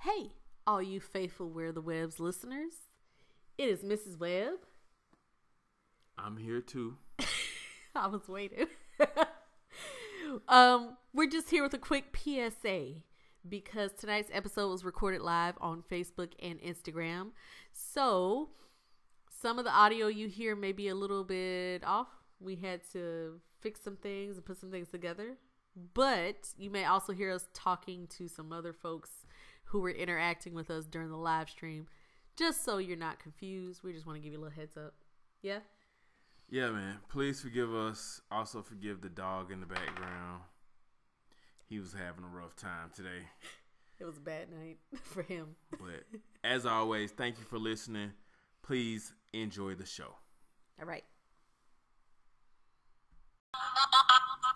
Hey, all you faithful Where the Webbs listeners. It is Mrs. Webb. I'm here too. I was waiting. um, we're just here with a quick PSA because tonight's episode was recorded live on Facebook and Instagram. So, some of the audio you hear may be a little bit off. We had to fix some things and put some things together. But you may also hear us talking to some other folks who were interacting with us during the live stream. Just so you're not confused, we just want to give you a little heads up. Yeah? Yeah, man. Please forgive us. Also forgive the dog in the background. He was having a rough time today. It was a bad night for him. But as always, thank you for listening. Please enjoy the show. All right.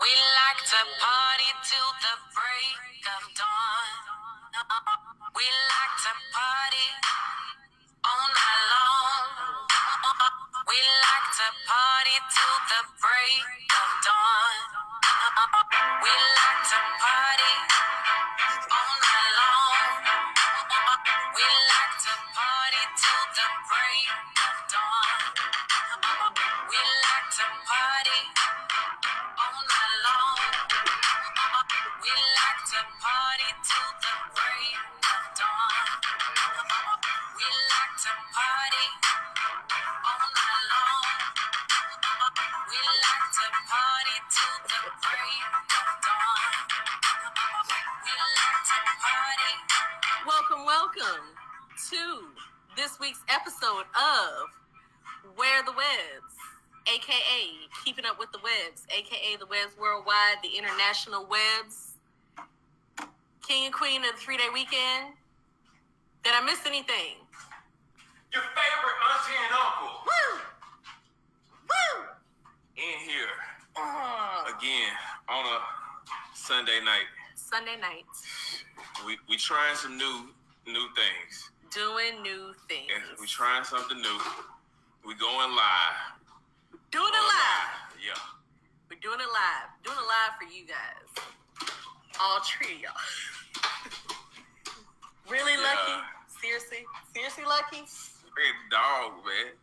We like to party till the break of dawn. We like to party all night long. We like to party till the break of dawn. We like to party week's episode of Where the Webbs, aka Keeping Up with the Webbs, aka the Webbs Worldwide, the International Webbs, King and Queen of the three day weekend. Did I miss anything? Your favorite auntie and uncle Woo! Woo! in here Uh, again on a Sunday night. Sunday night, We we trying some new new things. Doing new things. Yeah, we trying something new. We going live. Doing it Going live. Yeah. We're doing it live. Doing it live for you guys. All three of y'all. really Yeah. lucky? Seriously? Seriously lucky? Great dog, man.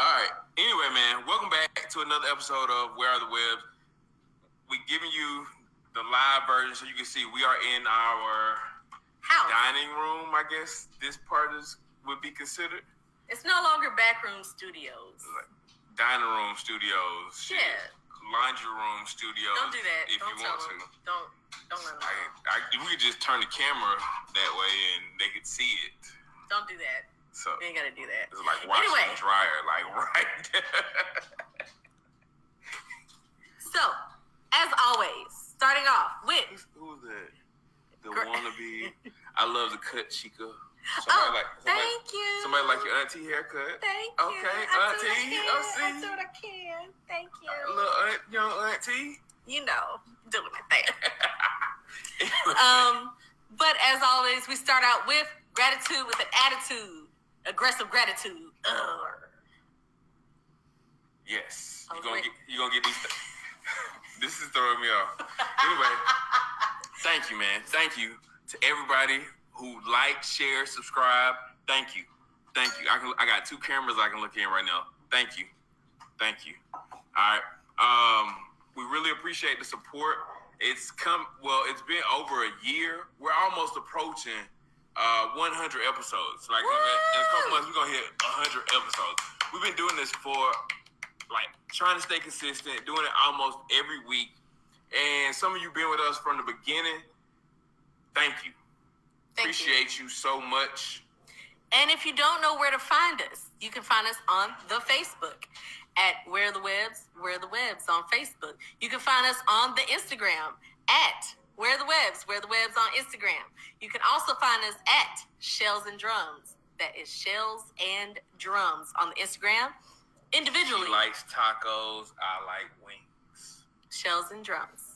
All right. Anyway, man, welcome back to another episode of Where Are the Webbs. We're giving you the live version so you can see we are in our House. dining room. I guess this part is would be considered It's no longer backroom studios. like dining room studios. shit, Yeah. Laundry room studios. Don't do that. if don't you want them. to. Don't don't let them I. I, we could just turn the camera that way and they could see it. Don't do that. So You ain't gotta do that. it's like washing Anyway. the dryer, like right. So, as always, starting off with Who's that? The wannabe. I love the cut, Chica. Oh, Somebody like somebody, thank you. somebody like your auntie haircut. Thank you. Okay, I do what I auntie. I see. I do what I can. Thank you. Little aunt, young auntie. You know, doing it there. Um, but as always, we start out with gratitude with an attitude, aggressive gratitude. Ugh. yes, you was gonna get you gonna get these. this is throwing me off. Anyway, thank you, man. Thank you to everybody who like, share, subscribe. Thank you, thank you. I can I got two cameras I can look in right now. Thank you, thank you. All right. Um, we really appreciate the support. It's come well. It's been over a year. We're almost approaching uh 100 episodes. Like in a couple months, we're gonna hit 100 episodes. We've been doing this for like trying to stay consistent, doing it almost every week. And some of you been with us from the beginning. Thank you. Thank you. Appreciate you so much. And if you don't know where to find us, you can find us on the Facebook at Where the Webbs, Where the Webbs on Facebook. You can find us on the Instagram at Where the Webbs, Where the Webbs on Instagram. You can also find us at Shells and Drums. That is Shells and Drums on the Instagram. Individually, He likes tacos. I like wings. Shells and Drums.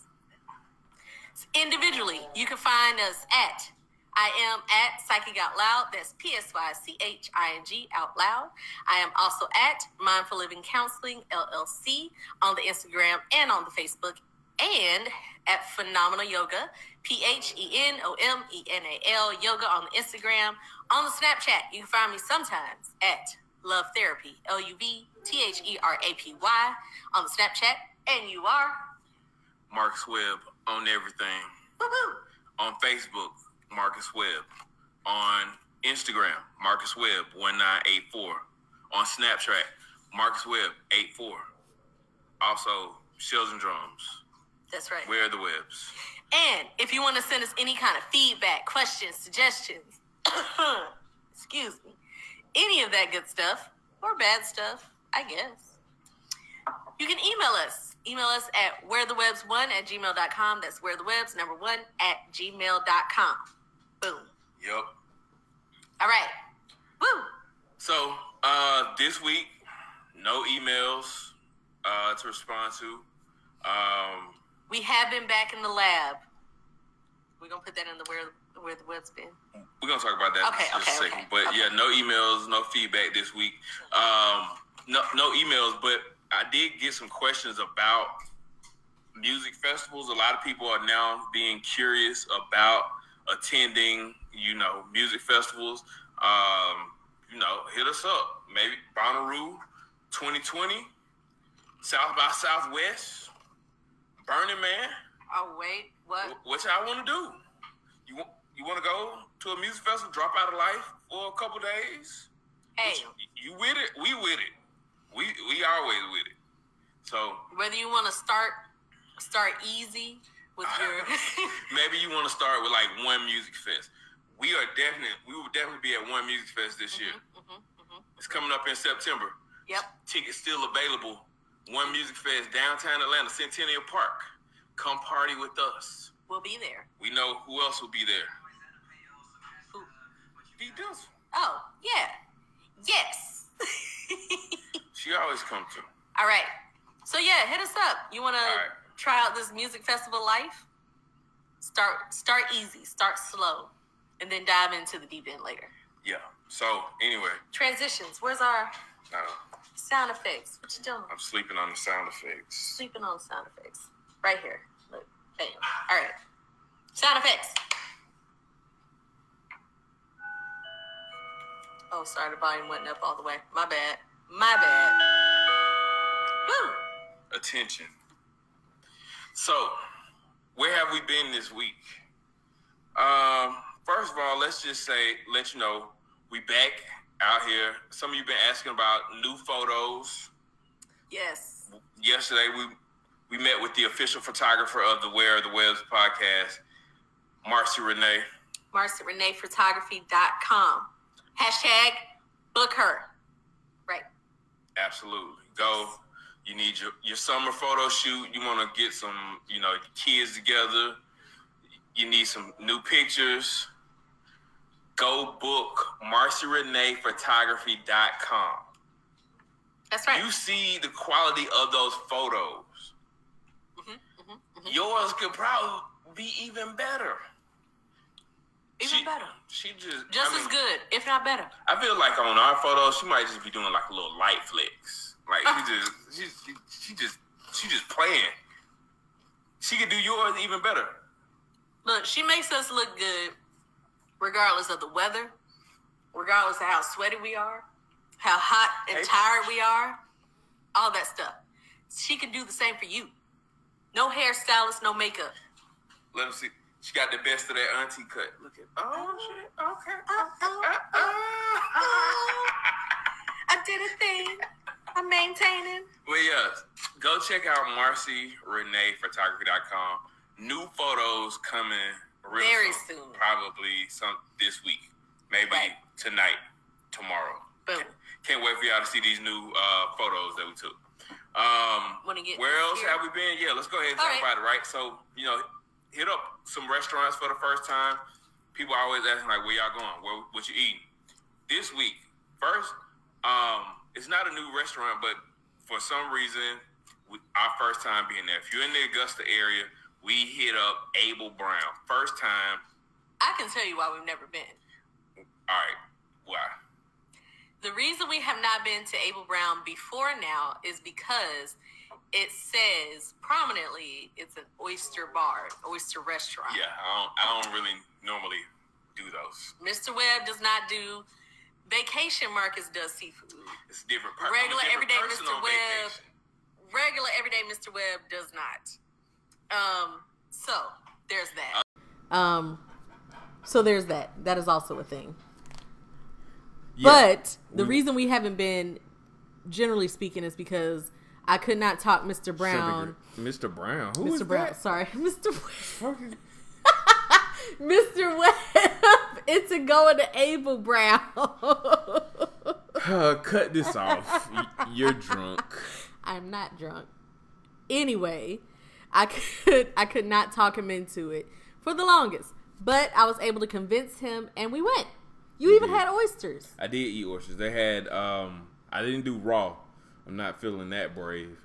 Individually, you can find us at I am at Psyching Out Loud. That's P S Y C H I N G Out Loud. I am also at Mindful Living Counseling LLC on the Instagram and on the Facebook, and at Phenomenal Yoga P H E N O M E N A L yoga on the Instagram. On the Snapchat, you can find me sometimes at Love Therapy, L U V T H E R A P Y on the Snapchat. And you are. Mark Webb on everything. On Facebook, Marcus Webb. On Instagram, Marcus Webb 1984. On Snapchat, Marcus Webb 84. Also, Shells and Drums. That's right. Where are the Webbs? And if you want to send us any kind of feedback, questions, suggestions, excuse me, any of that good stuff or bad stuff, I guess, you can email us. Email us at wherethewebbs1 at gmail.com. That's wherethewebbs, number one, at gmail.com. Boom. Yep. All right. Woo. So, uh, this week, no emails uh, to respond to. Um, We have been back in the lab. We're going to put that in the where, where the web's been. We're gonna talk about that Okay, in just okay, a second. okay, But okay. yeah, no emails, no feedback this week. Um, no, no emails. But I did get some questions about music festivals. A lot of people are now being curious about attending. You know, music festivals. Um, you know, hit us up. Maybe Bonnaroo 2020, South by Southwest, Burning Man. Oh, wait. What? What y'all want to do? You want you want to go to a music festival, drop out of life for a couple days? Hey, You with it? We with it. We we always with it. So whether you want to start start easy with your maybe you want to start with like one music fest. We are definitely we will definitely be at one music fest this year. Mhm, mhm. It's coming up in September. Yep. Tickets still available. One music fest downtown Atlanta, Centennial Park. Come party with us. We'll be there. We know who else will be there. Who- D Dizzle. Oh, yeah. Yes. She always come to. All right. So yeah, hit us up. You want to right. try out this music festival life? Start start easy, start slow, and then dive into the deep end later. Yeah. So anyway, Transitions. Where's our uh, sound effects? What you doing? I'm sleeping on the sound effects. Sleeping on the sound effects. Right here. Look. Bam. All right. Sound effects. Oh, sorry, the volume wasn't up all the way. My bad. My bad. Woo! Attention. So, where have we been this week? Um, first of all, let's just say, let you know, we back out here. Some of you been asking about new photos. Yes. Yesterday, we we met with the official photographer of the Where Are the Webbs podcast, Marcy Renee. MarcyReneePhotography.com. Hashtag book her. Absolutely. Go. You need your, your summer photo shoot. You want to get some, you know, kids together. You need some new pictures. Go book MarcyReneePhotography.com. That's right. You see the quality of those photos. Mhm, mhm, mhm. Yours could probably be even better. Even She- better. She just Just I as good, if not better. I feel like on our photos, she might just be doing like a little light flicks. Like she just, she, she, she just, she just playing. She could do yours even better. Look, she makes us look good regardless of the weather, regardless of how sweaty we are, how hot and Hey. tired we are, all that stuff. She can do the same for you. No hairstylist, no makeup. Let me see. She got the best of that auntie cut. Look at. Oh shit. Okay. Uh, uh, Uh-uh. I did a thing. I'm maintaining. Well, yeah, go check out MarcyReneePhotography.com. New photos coming real Very soon. soon. Probably some this week, maybe Right. tonight, tomorrow. Boom. Can't wait for y'all to see these new uh, photos that we took. Um, where else here? have we been? Yeah, let's go ahead and All talk right. about it, right? So, you know, hit up some restaurants for the first time. People always asking, like, where y'all going? Where, what you eating? This week, first, um, it's not a new restaurant, but for some reason, we, our first time being there. If you're in the Augusta area, we hit up Abel Brown. First time. I can tell you why we've never been. All right. Why? The reason we have not been to Abel Brown before now is because it says prominently it's an oyster bar, oyster restaurant. Yeah, I don't, I don't really normally do those. Mr. Webb does not do vacation markets does seafood. It's different. per- I'm a Regular different everyday Mr. Webb. vacation. Regular everyday Mr. Webb does not. Um so there's that. Um so there's that. That is also a thing. Yeah. But the We- reason we haven't been, generally speaking, is because I could not talk Mr. Brown. Mr. Brown. Who is Mr. Brown, that? sorry, Mr. Fucking- Mr. Webb into going to Abel Brown. Uh, cut this off. You're drunk. I'm not drunk. Anyway, I could I could not talk him into it for the longest, but I was able to convince him, and we went. You even did. had oysters. I did eat oysters. They had um I didn't do raw. I'm not feeling that brave.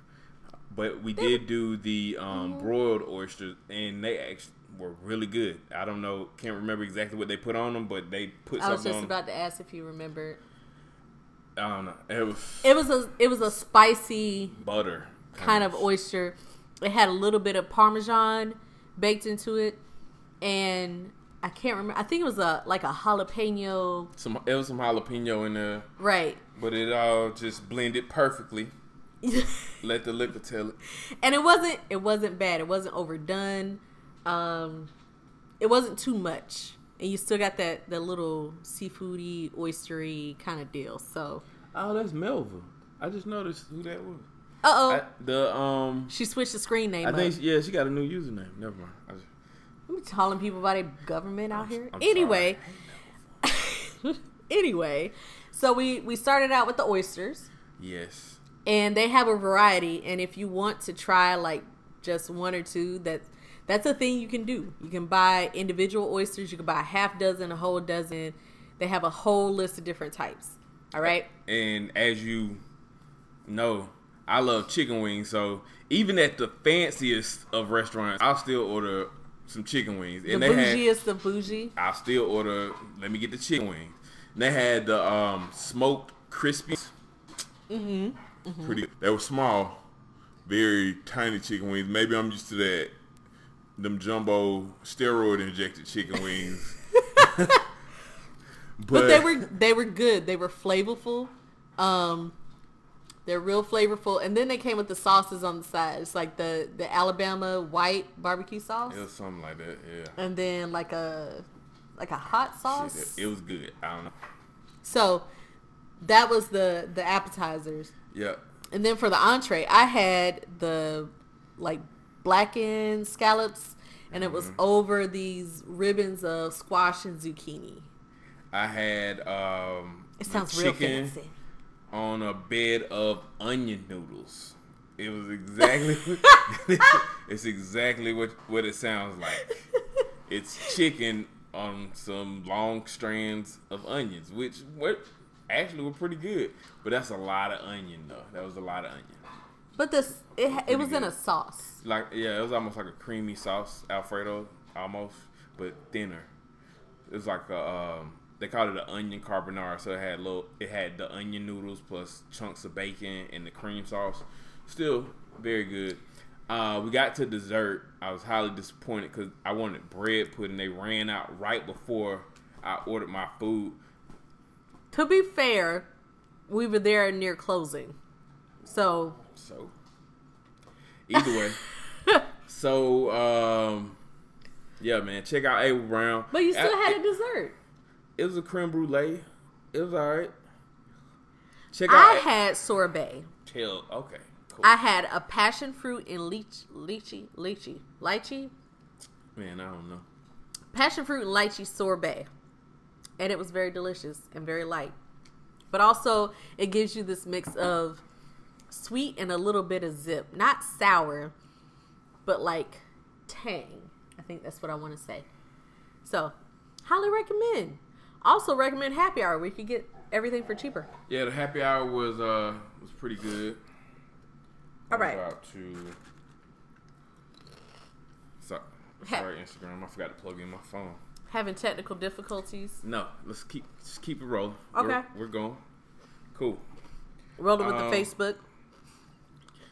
But we did do the um Mm-hmm. broiled oysters and they actually were really good. I don't know, can't remember exactly what they put on them, but they put I was just about to ask if you remembered. I don't know. It was It was a it was a spicy butter kind of oyster. It had a little bit of parmesan baked into it, and I can't remember. I think it was a like a jalapeno. Some it was some jalapeno in there, Right. but it all just blended perfectly. Let the liquor tell it. and it wasn't it wasn't bad. It wasn't overdone. Um, it wasn't too much, and you still got that that little seafoody, oystery kind of deal. So, Oh, that's Melva. I just noticed who that was. uh oh, the um, she switched the screen name. I think yeah, she got a new username. Never mind. I'm telling people about their government out here. I'm anyway, anyway, so we we started out with the oysters, yes. and they have a variety. And if you want to try like just one or two, that that's a thing you can do. You can buy individual oysters. You can buy a half dozen, a whole dozen. They have a whole list of different types. All right. And as you know, I love chicken wings. So even at the fanciest of restaurants, I'll still order some chicken wings. The And they had, bougiest of bougie. I'll still order. Let me get the chicken wings. And they had the um, smoked crispy. Mm-hmm. Pretty. They were small, very tiny chicken wings. Maybe I'm used to that. Them jumbo steroid injected chicken wings. but, but they were they were good. They were flavorful. Um, they're real flavorful, and then they came with the sauces on the side. It's like the the Alabama white barbecue sauce, It was something like that. Yeah. and then like a like a hot sauce. Shit, it was good. I don't know. So that was the the appetizers, Yeah. and then for the entree, I had the like blackened scallops, and it was Mm-hmm. over these ribbons of squash and zucchini. I had um It sounds real chicken fancy. On a bed of onion noodles. It was exactly it's exactly what what it sounds like. It's chicken on some long strands of onions, which what actually were pretty good. But that's a lot of onion though. That was a lot of onion. But this it it was in a sauce. Like yeah, it was almost like a creamy sauce, Alfredo almost, but thinner. It was like a um, they called it an onion carbonara, so it had little it had the onion noodles plus chunks of bacon and the cream sauce. Still very good. Uh, we got to dessert. I was highly disappointed because I wanted bread pudding. They ran out right before I ordered my food. To be fair, we were there near closing. So So either way, so um, yeah, man, check out Abel Brown. but you still I- had a dessert. It was a creme brulee. It was all right. Check out. I had sorbet. Tell. Okay. Cool. I had a passion fruit and leech, lychee, lychee, lychee, Man, I don't know. passion fruit and lychee sorbet, and it was very delicious and very light. But also, it gives you this mix of sweet and a little bit of zip, not sour, but like tang. I think that's what I want to say. So, highly recommend. Also, recommend happy hour where you can get everything for cheaper. Yeah, the happy hour was uh was pretty good. All right. Out to. So, Ha- sorry, Instagram. I forgot to plug in my phone. Having technical difficulties. No, let's keep just keep it rolling. Okay. We're, we're going. Cool. Rolling with Um, the Facebook.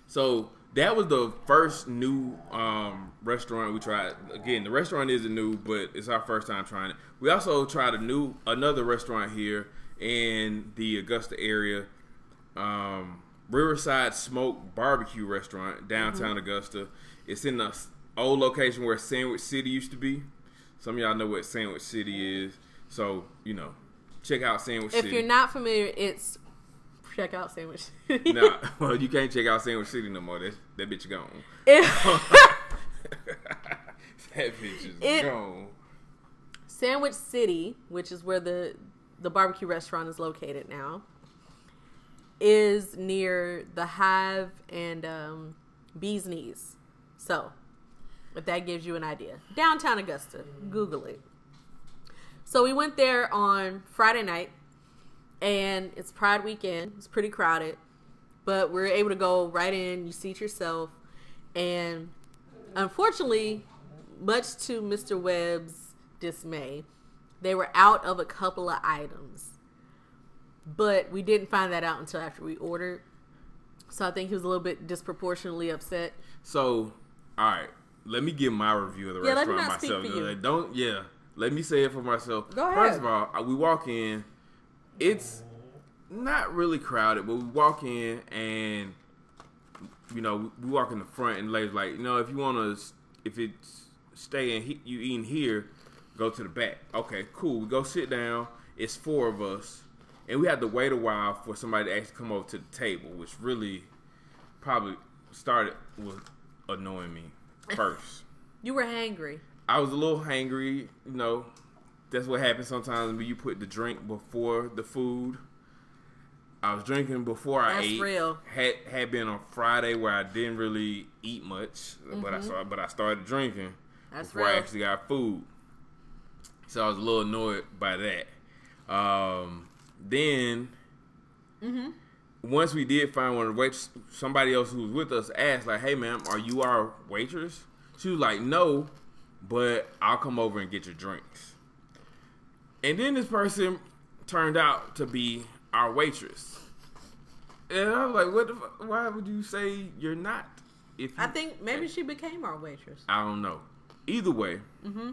So That was the first new um, restaurant we tried. Again, the restaurant isn't new, but it's our first time trying it. We also tried a new another restaurant here in the Augusta area, um, Riverside Smoke Barbecue Restaurant, downtown Augusta. It's in the old location where Sandwich City used to be. Some of y'all know what Sandwich City is, so you know, check out Sandwich If City. If you're not familiar, it's check out sandwich. city nah, well, you can't check out Sandwich City no more. That that bitch gone. that bitch is It- gone. Sandwich City, which is where the the barbecue restaurant is located now, is near the Hive and um, Bees Knees. So, if that gives you an idea, downtown Augusta, Google it. So we went there on Friday night, and it's Pride weekend. It's pretty crowded, but we're able to go right in. You seat yourself, and unfortunately, much to Mr. Webb's dismay, they were out of a couple of items. But we didn't find that out until after we ordered. So I think he was a little bit disproportionately upset. So, all right, let me give my review of the Yeah, restaurant myself. Don't yeah, let me say it for myself. Go ahead. First of all, we walk in, it's not really crowded, but we walk in and you know we walk in the front and ladies like you know if you want to if it's stay in he, you eating here, go to the back. Okay, cool. We go sit down. It's four of us, and we had to wait a while for somebody to actually come over to the table, which really probably started with annoying me first. You were hangry. I was a little hangry, you know. That's what happens sometimes when you put the drink before the food. I was drinking before I That's ate. real. Had had been on Friday where I didn't really eat much, but I saw, but I started drinking Mm-hmm. That's before I actually got food. So I was a little annoyed by that. Um, then Mm-hmm. once we did find one of the waitress, somebody else who was with us asked, like, "Hey, ma'am, are you our waitress?" She was like, "No, but I'll come over and get your drinks." And then this person turned out to be our waitress, and I was like, "What? The fu- why would you say you're not?" If you, I think maybe she became our waitress. I don't know. Either way, mm-hmm.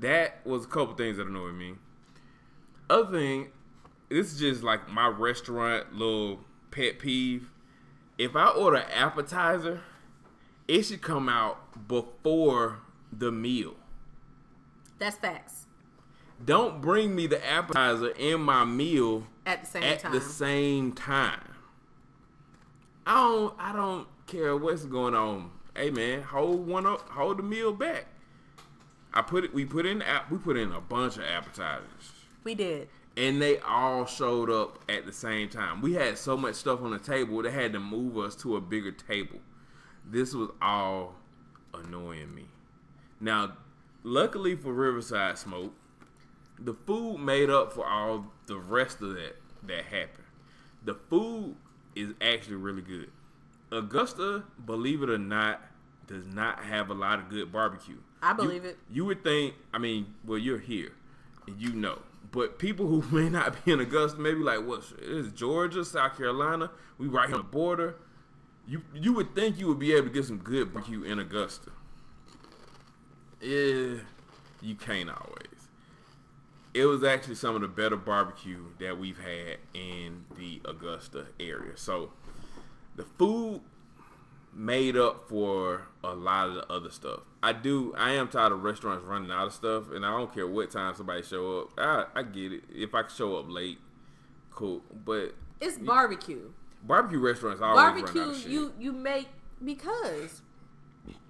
that was a couple things that annoyed me. Other thing, this is just like my restaurant little pet peeve. If I order appetizer, it should come out before the meal. That's facts. Don't bring me the appetizer and my meal At the same at time. the same time. I don't I don't care what's going on. Hey man, hold one up, hold the meal back. I put it we put in app we put in a bunch of appetizers. we did. And they all showed up at the same time. We had so much stuff on the table they had to move us to a bigger table. This was all annoying me. Now, luckily for Riverside Smoke, the food made up for all the rest of that that happened. The food is actually really good. Augusta, believe it or not, does not have a lot of good barbecue. I You- believe it. You would think, I mean, well, you're here, and you know. But people who may not be in Augusta, maybe like, what is Georgia, South Carolina? We right here on the border. You you would think you would be able to get some good barbecue in Augusta. Yeah, you can't always. It was actually some of the better barbecue that we've had in the Augusta area. So the food made up for a lot of the other stuff. I do. I am tired of restaurants running out of stuff, and I don't care what time somebody show up. I I get it. If I show up late, cool. But It's barbecue. barbecue restaurants always run out barbecue of shit. you you make because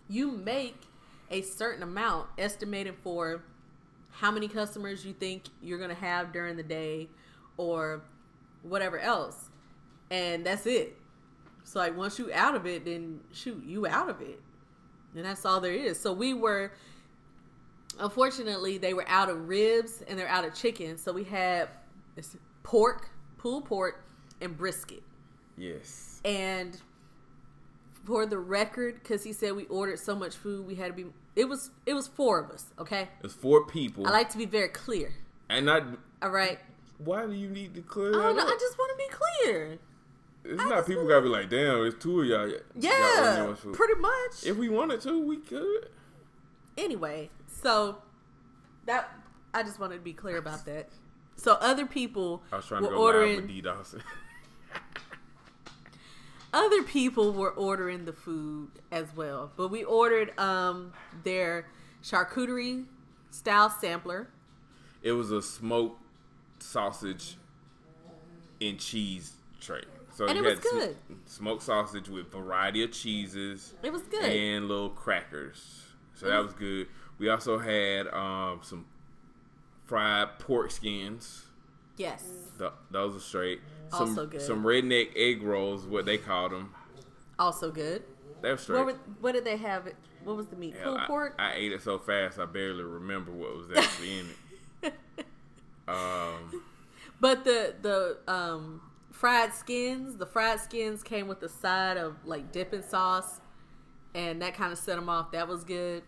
you make a certain amount estimated for how many customers you think you're gonna have during the day or whatever else. And that's it. So like once you out of it then shoot you out of it. And that's all there is. So we were unfortunately they were out of ribs and they're out of chicken. So we had pork pulled pork and brisket. Yes. and for the record, because he said we ordered so much food, we had to be. It was it was four of us. Okay, It's four people. I like to be very clear. and I. All right. Why do you need to clear I don't know. I just want to be clear. It's I not people gotta be like, damn, it's two of y'all. y'all Yeah, food." pretty much. If we wanted to, we could. anyway, so that I just wanted to be clear about that. So other people I was trying to go ordering. live with D Dawson. other people were ordering the food as well, but we ordered um their charcuterie style sampler. it was a smoked sausage and cheese tray. So And it was had sm- good. smoked sausage with variety of cheeses It was good. and little crackers. So that was good. We also had um, some fried pork skins. yes, Th- those are straight. Some, Also good. Some redneck egg rolls, what they called them. also good. They were straight. What, were, what did they have? What was the meat? Hell, Pulled I, pork. I ate it so fast I barely remember what was actually in it. Um, But the the um fried skins, the fried skins came with a side of like dipping sauce, and that kind of set them off. That was good.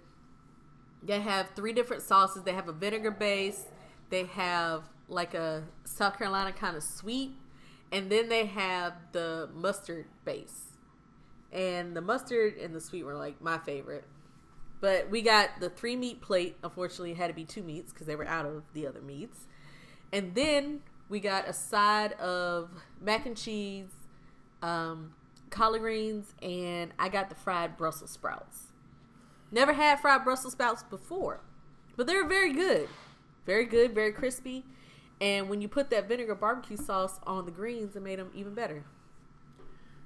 They have three different sauces. They have a vinegar base. They have like a South Carolina kind of sweet, and then they have the mustard base. And the mustard and the sweet were like my favorite. But we got the three meat plate. Unfortunately, it had to be two meats because they were out of the other meats. And then we got a side of mac and cheese, um, collard greens, and I got the fried Brussels sprouts. Never had fried Brussels sprouts before, but they're very good. Very good, very crispy. And when you put that vinegar barbecue sauce on the greens, it made them even better.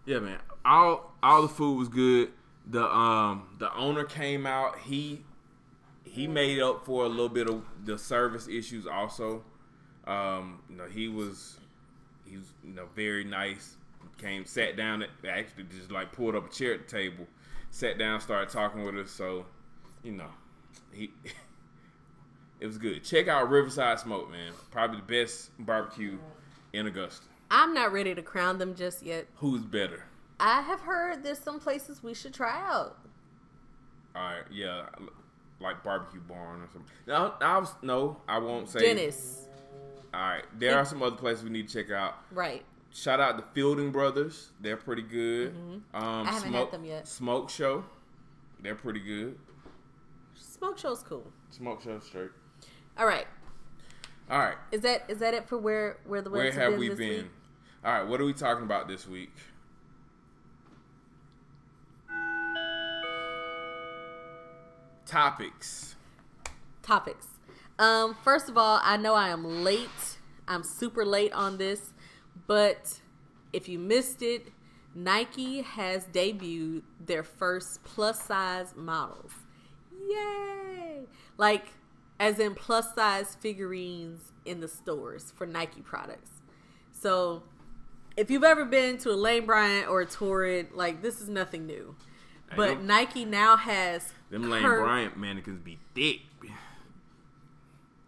Yeah, man. All all the food was good. The um the owner came out. He he made up for a little bit of the service issues also. Um, you know, he was he was you know very nice. Came sat down at actually just like pulled up a chair at the table, sat down, started talking with us. So, you know, he it was good. Check out Riverside Smoke, man. Probably the best barbecue in Augusta. I'm not ready to crown them just yet. Who's better? I have heard there's some places we should try out. All right, yeah, like barbecue barn or something. No, I was no, I won't say. Dennis, All right, there are some other places we need to check out. right? Shout out the Fielding Brothers, they're pretty good. Um, Mm-hmm. I haven't had them yet. Smoke Show, they're pretty good. Smoke show's cool. Smoke Show straight. All right, All right, is that is that it for where where the where have we been? week? All right, what are we talking about this week? Topics. Topics. Um, first of all, I know I am late. I'm super late on this, but if you missed it, Nike has debuted their first plus size models. Yay! Like, as in plus size figurines in the stores for Nike products. So, if you've ever been to a Lane Bryant or a Torrid, like, this is nothing new. But them- Nike now has. Them Lane cur- Bryant mannequins be thick.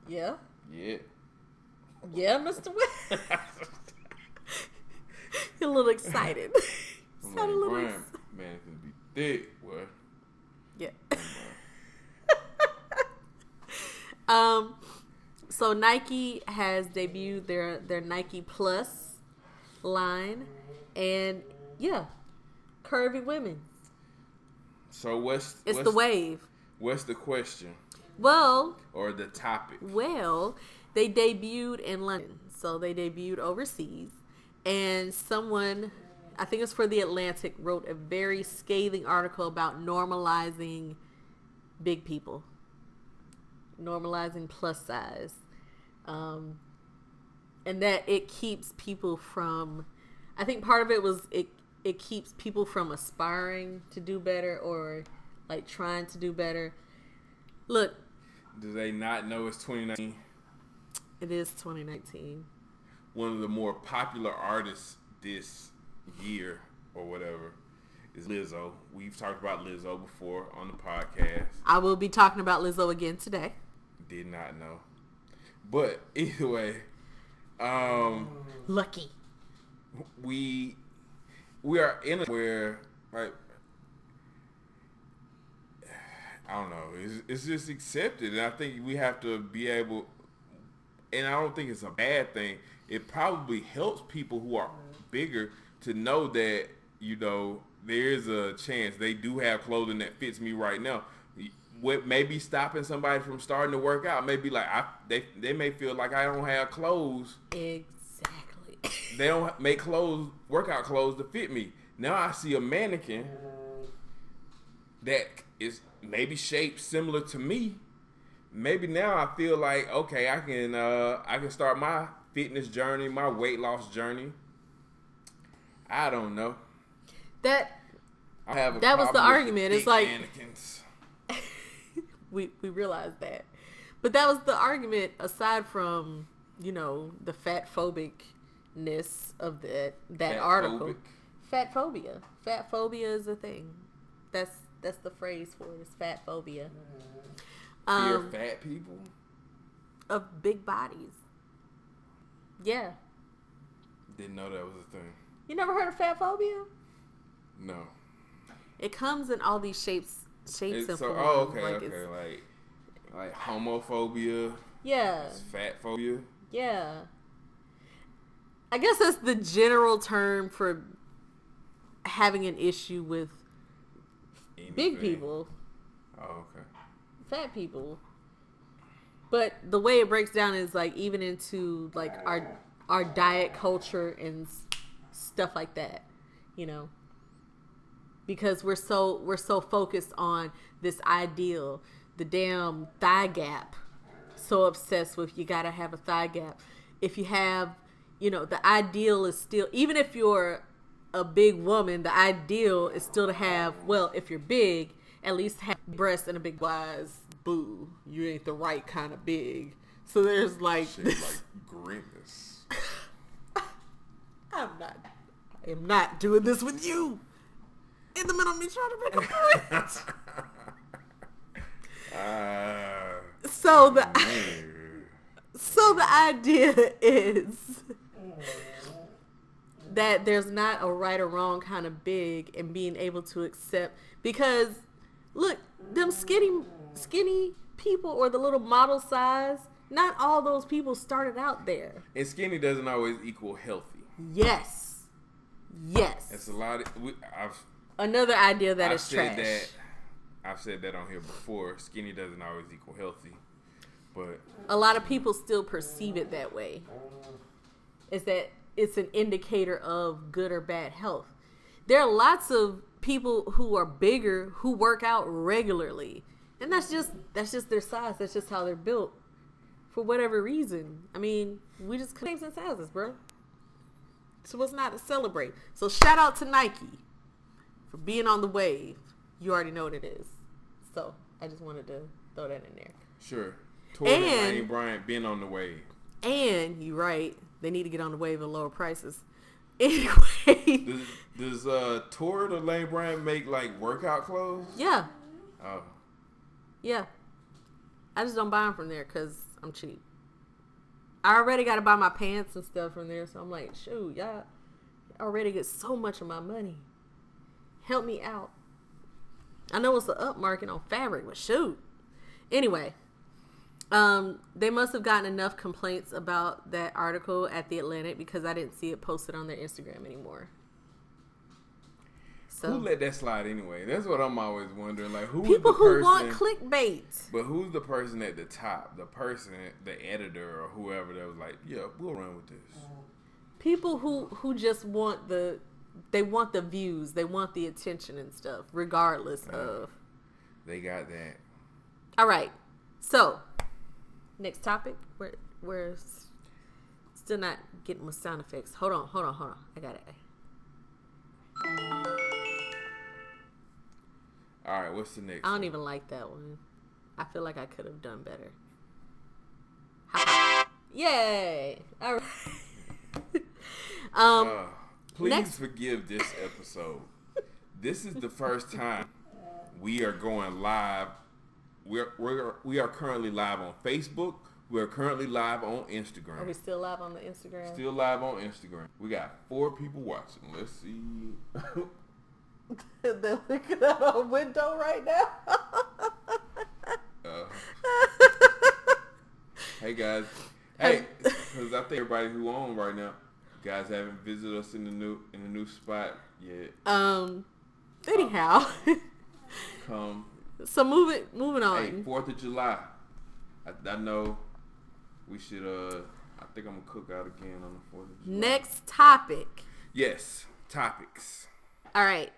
Yeah. Yeah. Yeah, Mr. West. You're a little excited. Sound a little ex- man, can be thick, boy. yeah. Um, so Nike has debuted their their Nike Plus line, and yeah, curvy women. So what's It's what's, the wave. What's the question Well, or the topic? Well, they debuted in London, so they debuted overseas, and someone, I think it's for the Atlantic, wrote a very scathing article about normalizing big people, normalizing plus size, um, and that it keeps people from. I think part of it was it it keeps people from aspiring to do better or like trying to do better. Look, Do they not know it's 2019? it is 2019. One of the more popular artists this year or whatever is Lizzo. We've talked about Lizzo before on the podcast. I will be talking about Lizzo again today. Did not know. But either way, um, Lucky. we we are in a where like I don't know. It's, it's just accepted, and I think we have to be able. And I don't think it's a bad thing. It probably helps people who are bigger to know that you know there is a chance they do have clothing that fits me right now. What may be stopping somebody from starting to work out may be like I they they may feel like I don't have clothes. Exactly. They don't make clothes workout clothes to fit me. Now I see a mannequin that is maybe shaped similar to me. Maybe now I feel like okay, I can uh I can start my fitness journey, my weight loss journey. I don't know. that I have a That was the argument. It's like- mannequins. We we realized that. But that was the argument aside from, you know, the fat phobicness of that that article. Fatphobic. Fat phobia. Fat phobia is a thing. That's that's the phrase for it. Is fat phobia. Fear Um, fat people. of big bodies. Yeah. Didn't know that was a thing. You never heard of fat phobia? No. It comes in all these shapes shapes and so forms. oh okay like okay like like homophobia, yeah. fat phobia. Yeah. I guess that's the general term for having an issue with big people, Oh okay. fat people. But the way it breaks down is like even into like our our diet culture and stuff like that, you know. Because we're so we're so focused on this ideal, the damn thigh gap. So obsessed with you got to have a thigh gap. If you have, you know, the ideal is still even if you're a big woman, the ideal is still to have, well, if you're big, at least have breasts and a big wise boo. You ain't the right kind of big. So there's like, Shit like grimace. I'm not, I am not doing this with you. In the middle of me trying to make a point. Ah. so the man. so the idea is that there's not a right or wrong kind of big and being able to accept because look them skinny skinny people or the little model size not all those people started out there and skinny doesn't always equal healthy. yes yes It's a lot. Of, we, I've another idea that I've is said trash that. I've said that on here before. Skinny doesn't always equal healthy, but a lot of people still perceive it that way. Is that it's an indicator of good or bad health. There are lots of people who are bigger who work out regularly. And that's just that's just their size. That's just how they're built. For whatever reason. I mean, we just claims and sizes, bro. So what's not to celebrate? So shout out to Nike for being on the wave. You already know what it is. So I just wanted to throw that in there. sure. Torrid and And- Lane Bryant been on the wave. And you're right, they need to get on the wave of lower prices. Anyway, Does, does uh Torrid or Lane Bryant make like workout clothes? yeah, Oh, yeah. I just don't buy them from there because I'm cheap. I already got to buy my pants and stuff from there, so I'm like, shoot, y'all already get so much of my money. Help me out. I know it's the upmarket on fabric, but shoot. Anyway, um, they must have gotten enough complaints about that article at the Atlantic because I didn't see it posted on their Instagram anymore. So who let that slide anyway? That's what I'm always wondering. Like, who people who person? want clickbait. But who's the person at the top? The person, the editor or whoever that was like, yeah, we'll run with this. People who who just want the they want the views, they want the attention and stuff, regardless of. They got that. All right, so next topic. We're we're still not getting with sound effects. Hold on, hold on, hold on. I got it. All right, what's the next? I don't one? even like that one. I feel like I could have done better. How- Yay! All right. um, Uh, please next- forgive this episode. this is the first time we are going live. We're, we're we are currently live on Facebook. We are currently live on Instagram. are we still live on the Instagram? Still live on Instagram. We got four people watching. Let's see. They're looking at our window right now. Uh, hey guys. Hey, because I think everybody who on right now. You guys haven't visited us in the new in the new spot yet. Um. Anyhow, Come, so moving moving on. hey, Fourth of July. I, I know we should. Uh, I think I'm gonna cook out again on the Fourth of July. Next topic. Yes, topics. All right,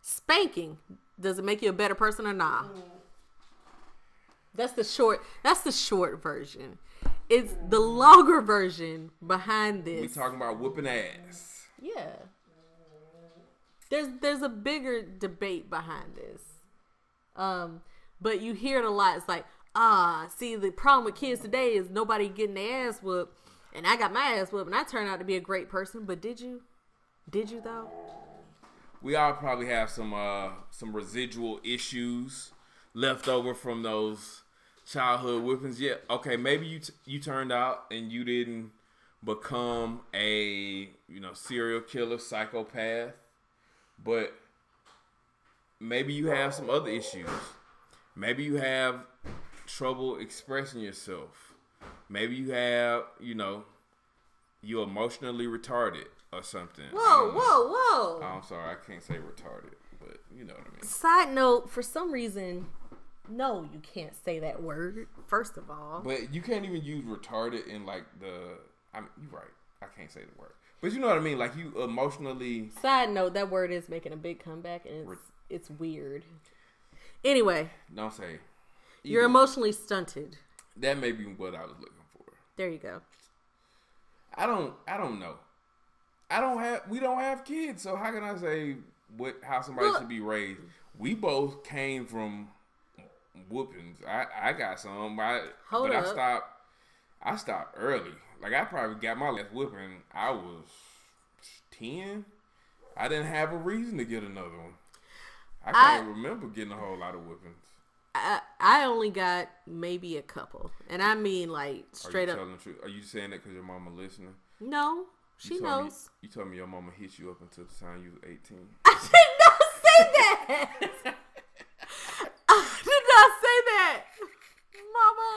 spanking. Does it make you a better person or not? That's the short. That's the short version. It's the longer version behind this. We talking about whooping ass. Yeah. There's there's a bigger debate behind this. Um, but you hear it a lot. It's like, ah, see, the problem with kids today is nobody getting their ass whooped, and I got my ass whooped, and I turned out to be a great person. But did you? Did you though? We all probably have some uh some residual issues left over from those childhood whippings. Yeah, okay, maybe you t- you turned out and you didn't become a you know serial killer psychopath, but maybe you have some other issues. Maybe you have trouble expressing yourself. Maybe you have you know you emotionally retarded or something. Whoa, whoa, whoa! I'm sorry, I can't say retarded, but you know what I mean. Side note: For some reason, no, you can't say that word. First of all, But you can't even use retarded in like the. I mean, you're right. I can't say the word, but you know what I mean. Like you emotionally. Side note, that word is making a big comeback and Re- it's, it's weird. Anyway, Don't say. you're emotionally stunted. That may be what I was looking for. There you go. I don't. I don't know. I don't have. We don't have kids, so how can I say what how somebody Well- should be raised? We both came from whoopings. I I got some, but I, Hold but I stopped. I stopped early. Like I probably got my last whooping. I was ten. I didn't have a reason to get another one. I can't I- remember getting a whole lot of whoopings. I, I only got maybe a couple, and I mean like Are straight you up. telling the truth? Are you saying that because your mama listening? No, You she told knows. Me, you told me your mama hit you up until the time you was eighteen. I did not say that. I did not say that, Mama.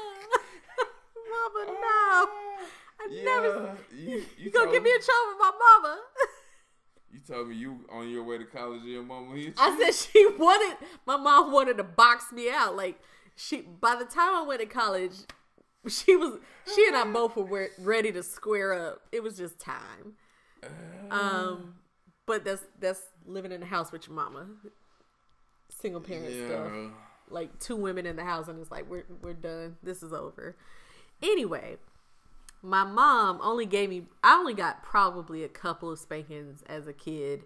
Mama, no. I never. You, you, gonna get me in trouble with my mama? You told me you on your way to college and your mama hit you. I said she wanted. My mom wanted to box me out. Like she. By the time I went to college, she was. She and I both were ready to square up. It was just time. Um, but that's that's living in the house with your mama. Single parent stuff. like two women in the house and it's like we're we're done. This is over. Anyway, my mom only gave me I only got probably a couple of spankings as a kid.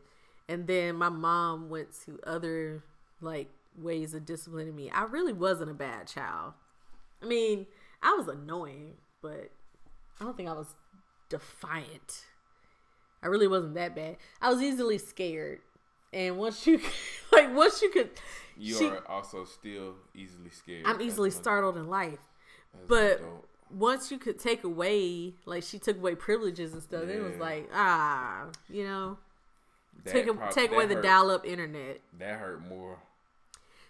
And then my mom went to other like ways of disciplining me. I really wasn't a bad child. I mean, I was annoying, but I don't think I was defiant. I really wasn't that bad. I was easily scared. And once you like once you could You she- are also still easily scared. I'm easily startled in life. But. Once you could take away, like she took away privileges and stuff, then it was like, ah, you know, That take prob- take away the dial-up internet, That hurt more.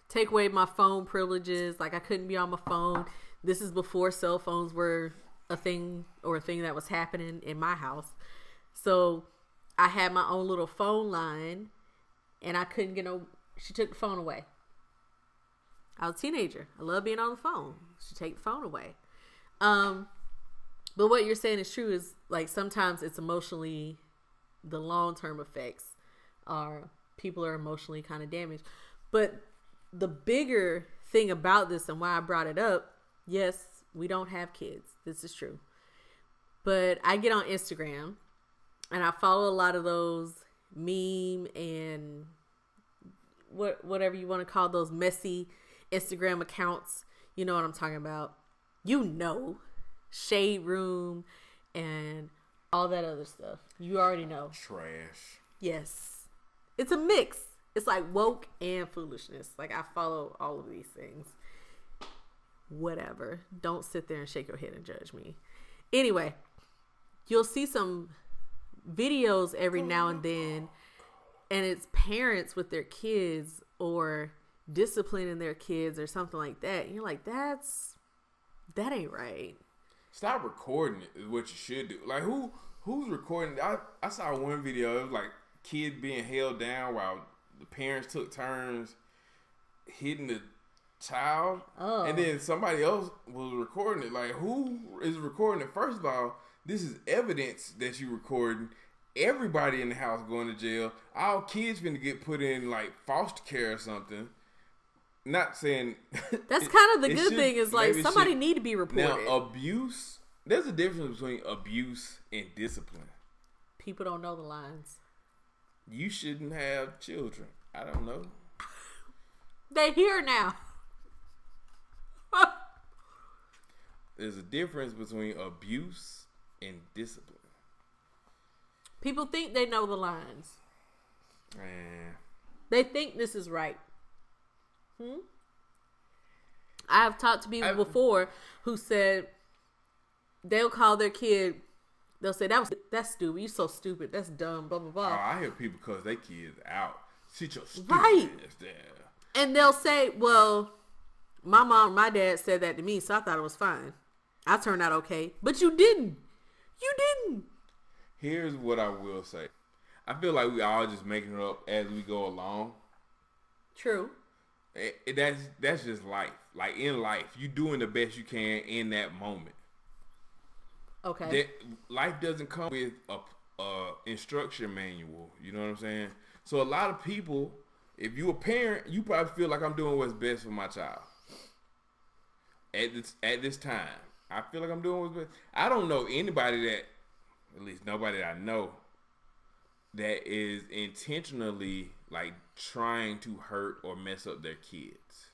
take away my phone privileges. Like I couldn't be on my phone. This is before cell phones were a thing or a thing that was happening in my house. So I had my own little phone line, and I couldn't get no. She took the phone away. I was a teenager. I love being on the phone. She take the phone away. Um, but what you're saying is true. Is like sometimes it's emotionally, the long term effects are people are emotionally kind of damaged. But the bigger thing about this and why I brought it up, yes, we don't have kids. This is true. But I get on Instagram and I follow a lot of those meme and what whatever you want to call those messy Instagram accounts. You know what I'm talking about. You know, Shade Room and all that other stuff. You already know. Trash. Yes. It's a mix. It's like woke and foolishness. Like I follow all of these things. Whatever. Don't sit there and shake your head and judge me. Anyway, you'll see some videos every oh now and then and it's parents with their kids or disciplining their kids or something like that. And you're like, that's that ain't right. Stop recording it is what you should do. Like who who's recording? I I saw one video. It was like kid being held down while the parents took turns hitting the child, Oh. and then somebody else was recording it. Like, who is recording it? First of all, this is evidence that you recording. Everybody in the house going to jail. All kids gonna get put in like foster care or something. Not saying That's kind of the good should- thing is like somebody should- need to be reported. now abuse. There's a difference between abuse and discipline. People don't know the lines. You shouldn't have children. I don't know. They here now. There's a difference between abuse and discipline. People think they know the lines. Man, They think this is right. Hmm? I have talked to people I- before who said they'll call their kid. They'll say that was that's stupid. You so stupid. That's dumb. Blah blah oh, blah. I hear people cause they kids out. Sit your stupid Right. ass. And they'll say, "Well, my mom, my dad said that to me, so I thought it was fine. I turned out okay, but you didn't. You didn't. Here's what I will say. I feel like we all just making it up as we go along. True. It- it- that's that's just life. Like in life, you're doing the best you can in that moment. Okay. that life doesn't come with a, a instruction manual. You know what I'm saying? So a lot of people, if you a parent, you probably feel like I'm doing what's best for my child. At this at this time, I feel like I'm doing what's best. I don't know anybody that, at least nobody that I know, that is intentionally like trying to hurt or mess up their kids.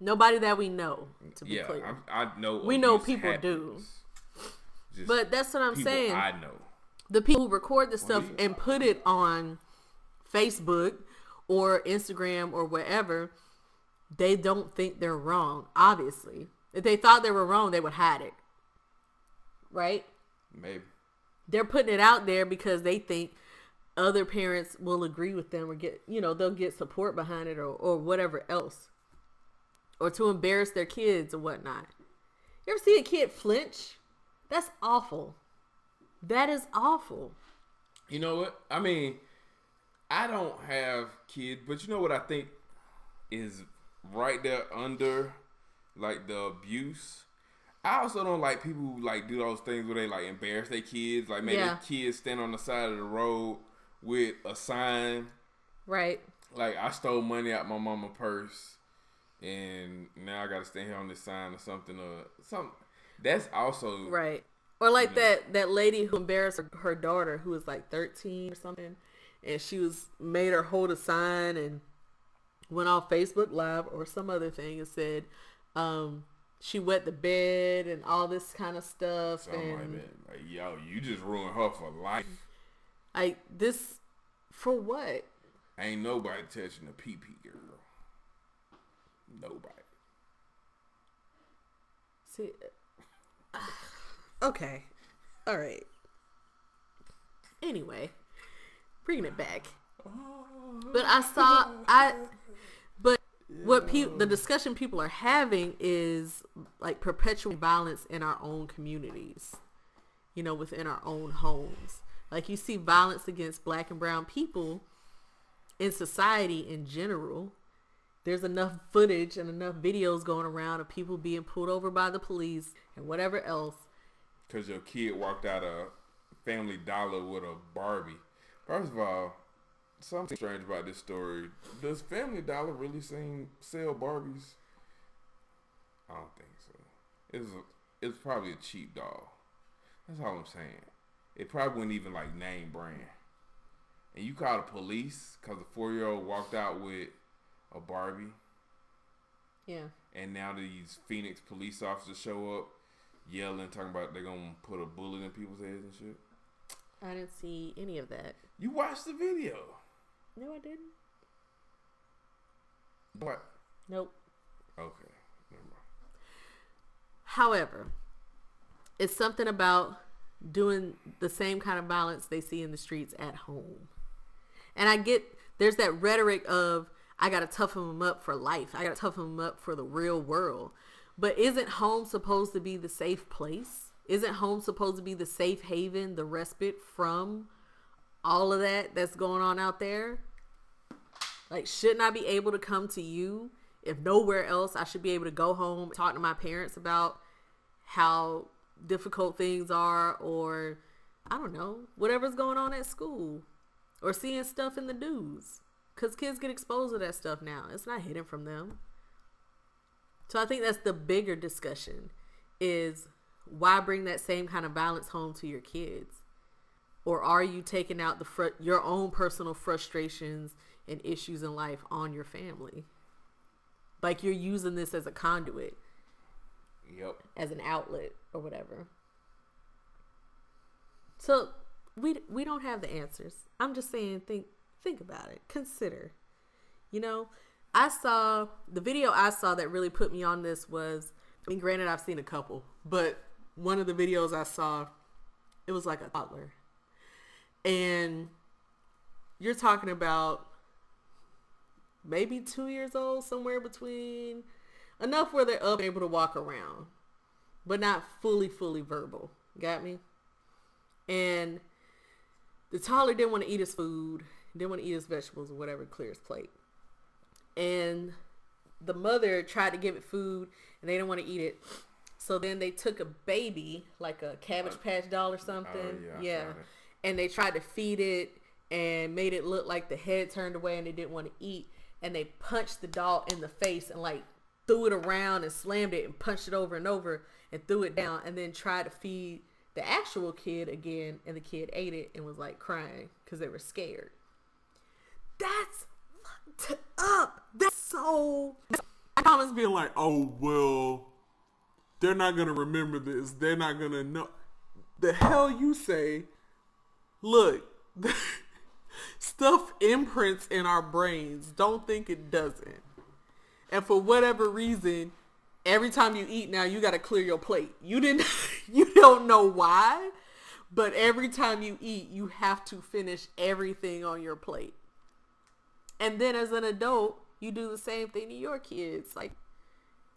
Nobody that we know, to be Yeah, clear. I'm, I know. We know people do. Just but that's what I'm saying. I know. the people who record the stuff and put it on Facebook or Instagram or wherever, they don't think they're wrong. Obviously, if they thought they were wrong, they would hide it. Right? Maybe. They're putting it out there because they think other parents will agree with them or get, you know, they'll get support behind it or, or whatever else. Or to embarrass their kids or whatnot. You ever see a kid flinch? That's awful. That is awful. You know what? I mean, I don't have kids, but you know what I think is right there under like the abuse. I also don't like people who like do those things where they like embarrass their kids, like make Yeah. their kids stand on the side of the road with a sign Right. like I stole money out my mama purse, and now I got to stand here on this sign or something or something. That's also Right. Or like that that lady who embarrassed her, her daughter who was like 13 or something and she was made her hold a sign and went on Facebook live or some other thing and said um she wet the bed and all this kind of stuff something and like that. Like yo, you just ruined her for life. Like this for what? Ain't nobody touching the pee pee girl. Nobody. See Okay. All right. Anyway, bringing it back. Oh. But I saw I but what people the discussion people are having is like perpetual violence in our own communities. You know, within our own homes. Like you see violence against black and brown people in society in general. There's enough footage and enough videos going around of people being pulled over by the police and whatever else. Cause your kid walked out of Family Dollar with a Barbie. First of all, something strange about this story. Does Family Dollar really seem sell Barbies? I don't think so. It's a, it's probably a cheap doll. That's all I'm saying. It probably wouldn't even like name brand. And you call the police because the four year old walked out with a Barbie, Yeah. and now these Phoenix police officers show up yelling, talking about they're gonna put a bullet in people's heads and shit. I didn't see any of that. You watched the video. No, I didn't. What? Nope. Okay. Never mind. However, it's something about doing the same kind of violence they see in the streets at home. And I get there's that rhetoric of I got to toughen them up for life. I got to toughen them up for the real world. But isn't home supposed to be the safe place? Isn't home supposed to be the safe haven, the respite from all of that that's going on out there? Like, shouldn't I be able to come to you if nowhere else I should be able to go home, talk to my parents about how difficult things are, or I don't know, whatever's going on at school, or seeing stuff in the news? Because kids get exposed to that stuff now. It's not hidden from them. So I think that's the bigger discussion is why bring that same kind of violence home to your kids? Or are you taking out the fr- your own personal frustrations and issues in life on your family? Like you're using this as a conduit, Yep. as an outlet or whatever. So we we don't have the answers. I'm just saying think think about it. Consider. You know, I saw the video I saw that really put me on this was I mean granted I've seen a couple, but one of the videos I saw it was like a toddler. And you're talking about maybe 2 years old somewhere between enough where they're up able to walk around but not fully fully verbal. Got me? And the toddler didn't want to eat his food, didn't want to eat his vegetables or whatever, clear his plate. And the mother tried to give it food and they didn't want to eat it. So then they took a baby, like a cabbage patch doll or something. Oh, yeah, yeah. And they tried to feed it and made it look like the head turned away and it didn't want to eat. And they punched the doll in the face and like threw it around and slammed it and punched it over and over and threw it down and then tried to feed the actual kid again and the kid ate it and was like crying because they were scared. That's fucked up. That's so. Comments being like, "Oh well, they're not gonna remember this. They're not gonna know." The hell you say? Look, stuff imprints in our brains. Don't think it doesn't. And for whatever reason, every time you eat now, you got to clear your plate. You didn't. You don't know why, but every time you eat, you have to finish everything on your plate. And then as an adult, you do the same thing to your kids. Like,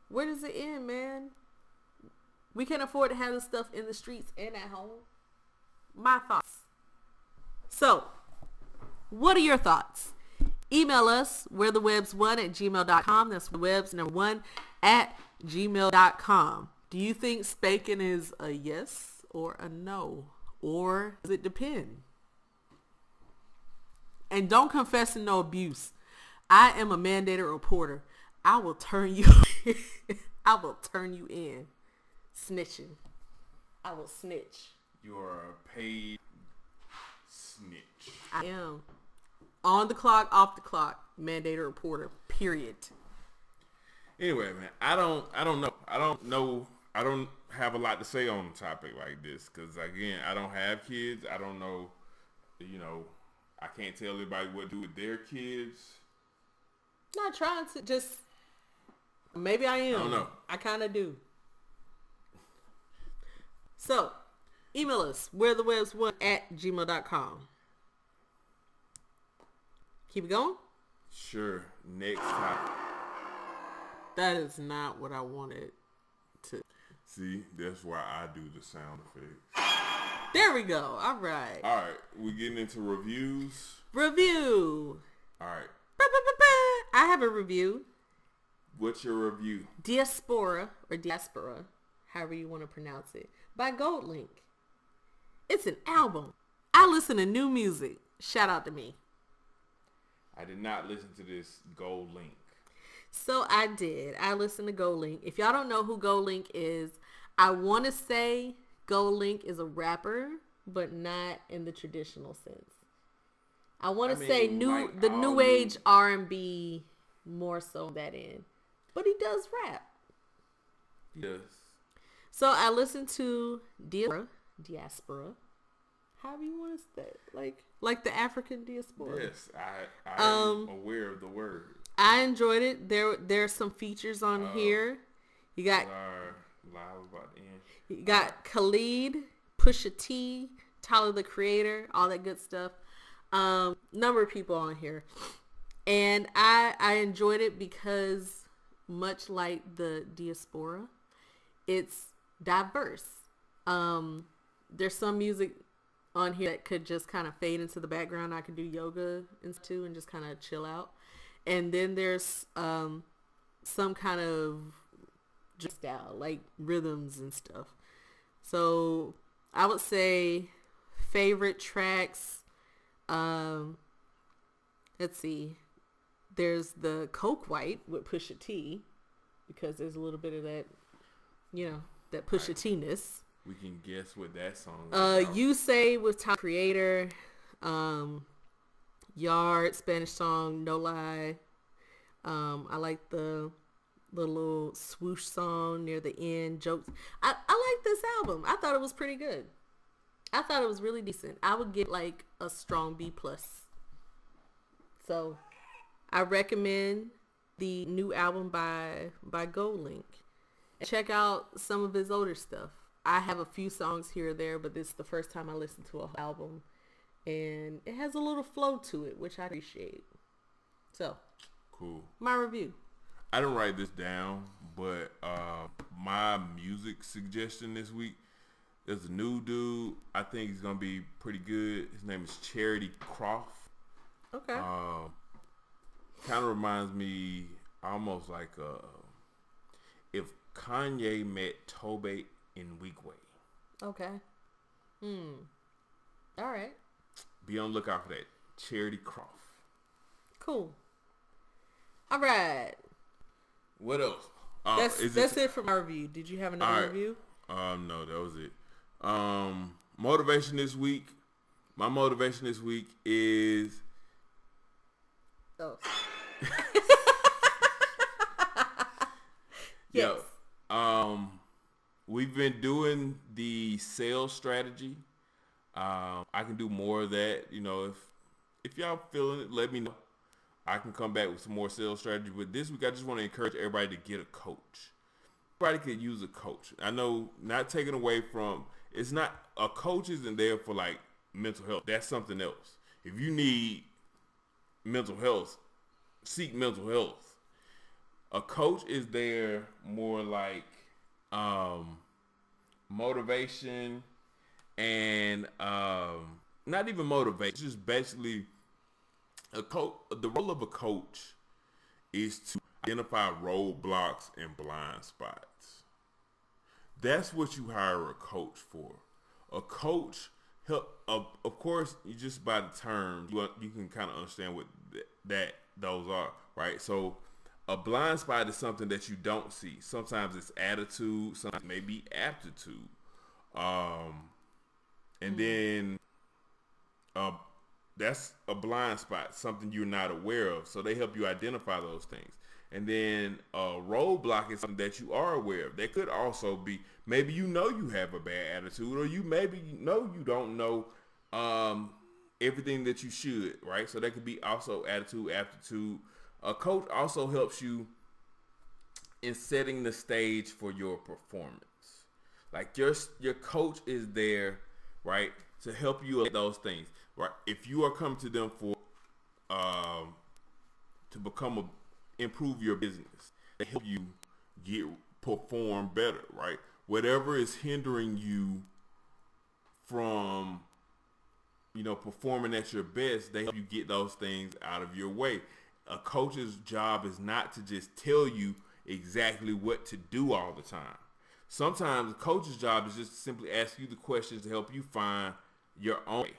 where does it end, man? We can't afford to have this stuff in the streets and at home. My thoughts. So, what are your thoughts? Email us, we're the Webbs one at gmail.com. That's the Webbs number one at gmail.com. Do you think spanking is a yes or a no? Or does it depend? And don't confess to no abuse. I am a mandated reporter. I will turn you I will turn you in. Snitching. I will snitch. You are a paid snitch. I am. On the clock, off the clock. Mandated reporter. Period. Anyway, man, I don't, I don't know. I don't know. I don't have a lot to say on a topic like this because, again, I don't have kids. I don't know. You know, I can't tell anybody what to do with their kids. Not trying to just maybe I am. I don't know. I kinda do. So email us, we're the Webbs one at gmail.com. Keep it going? Sure. Next topic. That is not what I wanted to See, that's why I do the sound effects. There we go. All right. All right, We're getting into reviews. Review. All right. I have a review. what's your review? Diaspora or Diaspora, however you want to pronounce it, by GoldLink. It's an album. I listen to new music. Shout out to me. I did not listen to this GoldLink. So I did. I listened to GoldLink. If y'all don't know who GoldLink is, I want to say GoldLink is a rapper, but not in the traditional sense. I want I to say new like the new new- age R and B more so that in, but he does rap. Yes. So I listened to Diaspora, Diaspora, however you want to say, like like the African diaspora. Yes, I I am Um, aware of the word. I enjoyed it. There there's some features on Oh. here. You got Our live about to end. You got Khalid, Pusha T, Tyler the Creator, all that good stuff. Um, number of people on here, and I I enjoyed it because much like the diaspora, it's diverse. Um, there's some music on here that could just kind of fade into the background. I could do yoga and and just kind of chill out. And then there's um, some kind of just style, like rhythms and stuff. So I would say favorite tracks. Um, let's see. There's the Coke White with Pusha T, because there's a little bit of that, you know, that Pusha T-ness. We can guess what that song. is Uh, about. you say with Top Creator, um, Yard Spanish song, No Lie. Um, I like the the little swoosh song near the end. Jokes. I I like this album. I thought it was pretty good. I thought it was really decent. I would get like a strong B plus. So, I recommend the new album by by GoldLink. Check out some of his older stuff. I have a few songs here or there, but this is the first time I listened to a whole album, and it has a little flow to it, which I appreciate. So, cool. my review. I didn't write this down, but uh, my music suggestion this week is a new dude. I think he's gonna be pretty good. His name is Charity Croft. Okay. Um, kind of reminds me almost like uh, if Kanye met Tobe in weak way. okay. Hmm. All right. Be on lookout for that. Charity Croft. Cool. All right. What else? Uh, That's that's it for my review. Did you have another right. review? Um, no, that was it. Um, motivation this week. My motivation this week is Oh. Yo, um, we've been doing the sales strategy. Um, I can do more of that. You know, if if y'all feeling it, let me know. I can come back with some more sales strategy. But this week, I just want to encourage everybody to get a coach. Everybody could use a coach. I know, not taken away from. It's not a coach isn't there for like mental health. That's something else. If you need mental health, seek mental health a coach is there more like um motivation and um not even motivation just basically a coach the role of a coach is to identify roadblocks and blind spots. That's what you hire a coach for. A coach help of, of course you just by the terms you, you can kind of understand what th- that those are right? So a blind spot is something that you don't see. Sometimes it's attitude sometimes maybe aptitude. Um and then uh that's a blind spot something you're not aware of. So they help you identify those things. And then a roadblock is something that you are aware of. That could also be maybe you know you have a bad attitude or you maybe know you don't know um everything that you should right? So that could be also attitude aptitude a coach also helps you in setting the stage for your performance. Like your your coach is there right to help you with those things right? If you are coming to them for um to become a improve your business they help you get perform better right? Whatever is hindering you from you know performing at your best they help you get those things out of your way a coach's job is not to just tell you exactly what to do all the time sometimes a coach's job is just to simply ask you the questions to help you find your own way.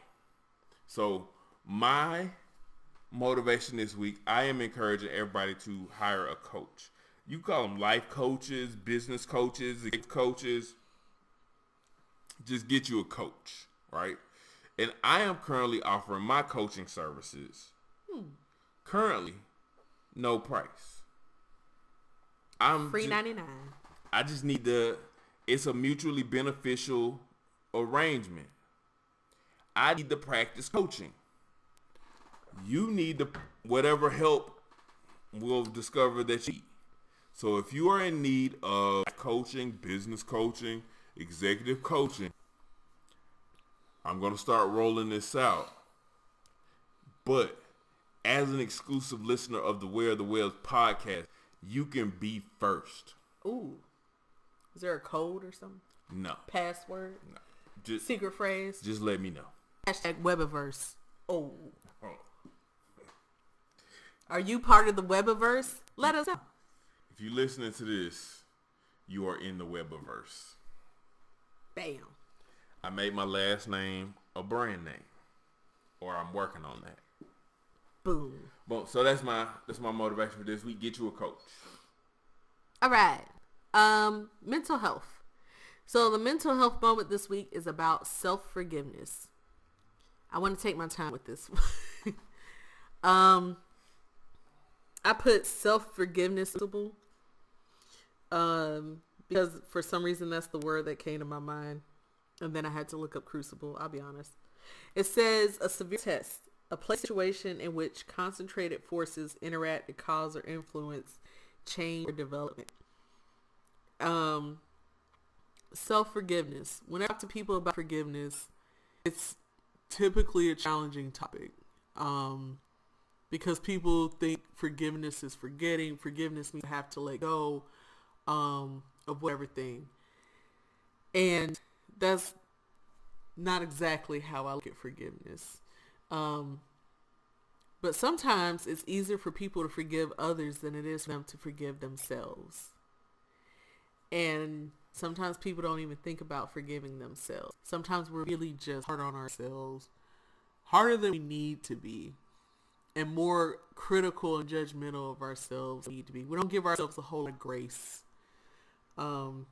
So my motivation this week, I am encouraging everybody to hire a coach. You call them life coaches, business coaches, coaches. Just get you a coach, right? And I am currently offering my coaching services. Hmm. Currently, no price. I'm Free ninety nine. I just need the. It's a mutually beneficial arrangement. I need the practice coaching. You need the whatever help we'll discover that you need. So if you are in need of coaching, business coaching, executive coaching, I'm going to start rolling this out. But as an exclusive listener of the Where the Webbs podcast, you can be first. Ooh. Is there a code or something? No. Password? Just Secret phrase? just let me know. Hashtag Webiverse. Oh. Oh. Are you part of the Webiverse? Let us know. If you're listening to this, you are in the Webiverse. Bam. I made my last name a brand name, or I'm working on that. Boom. Well, so that's my that's my motivation for this week. Get you a coach. All right. Um, mental health. So the mental health moment this week is about self-forgiveness. I want to take my time with this. um, I put self-forgiveness um because for some reason that's the word that came to my mind, and then I had to look up crucible. I'll be honest. It says a severe test, a place situation in which concentrated forces interact to cause or influence change or development. Um, self forgiveness. When I talk to people about forgiveness, it's typically a challenging topic. Um, because people think forgiveness is forgetting. Forgiveness means you have to let go um, of everything. And that's not exactly how I look at forgiveness. Um, but sometimes it's easier for people to forgive others than it is for them to forgive themselves. And sometimes people don't even think about forgiving themselves. Sometimes we're really just hard on ourselves, harder than we need to be, and more critical and judgmental of ourselves we need to be. We don't give ourselves a whole lot of grace. Um,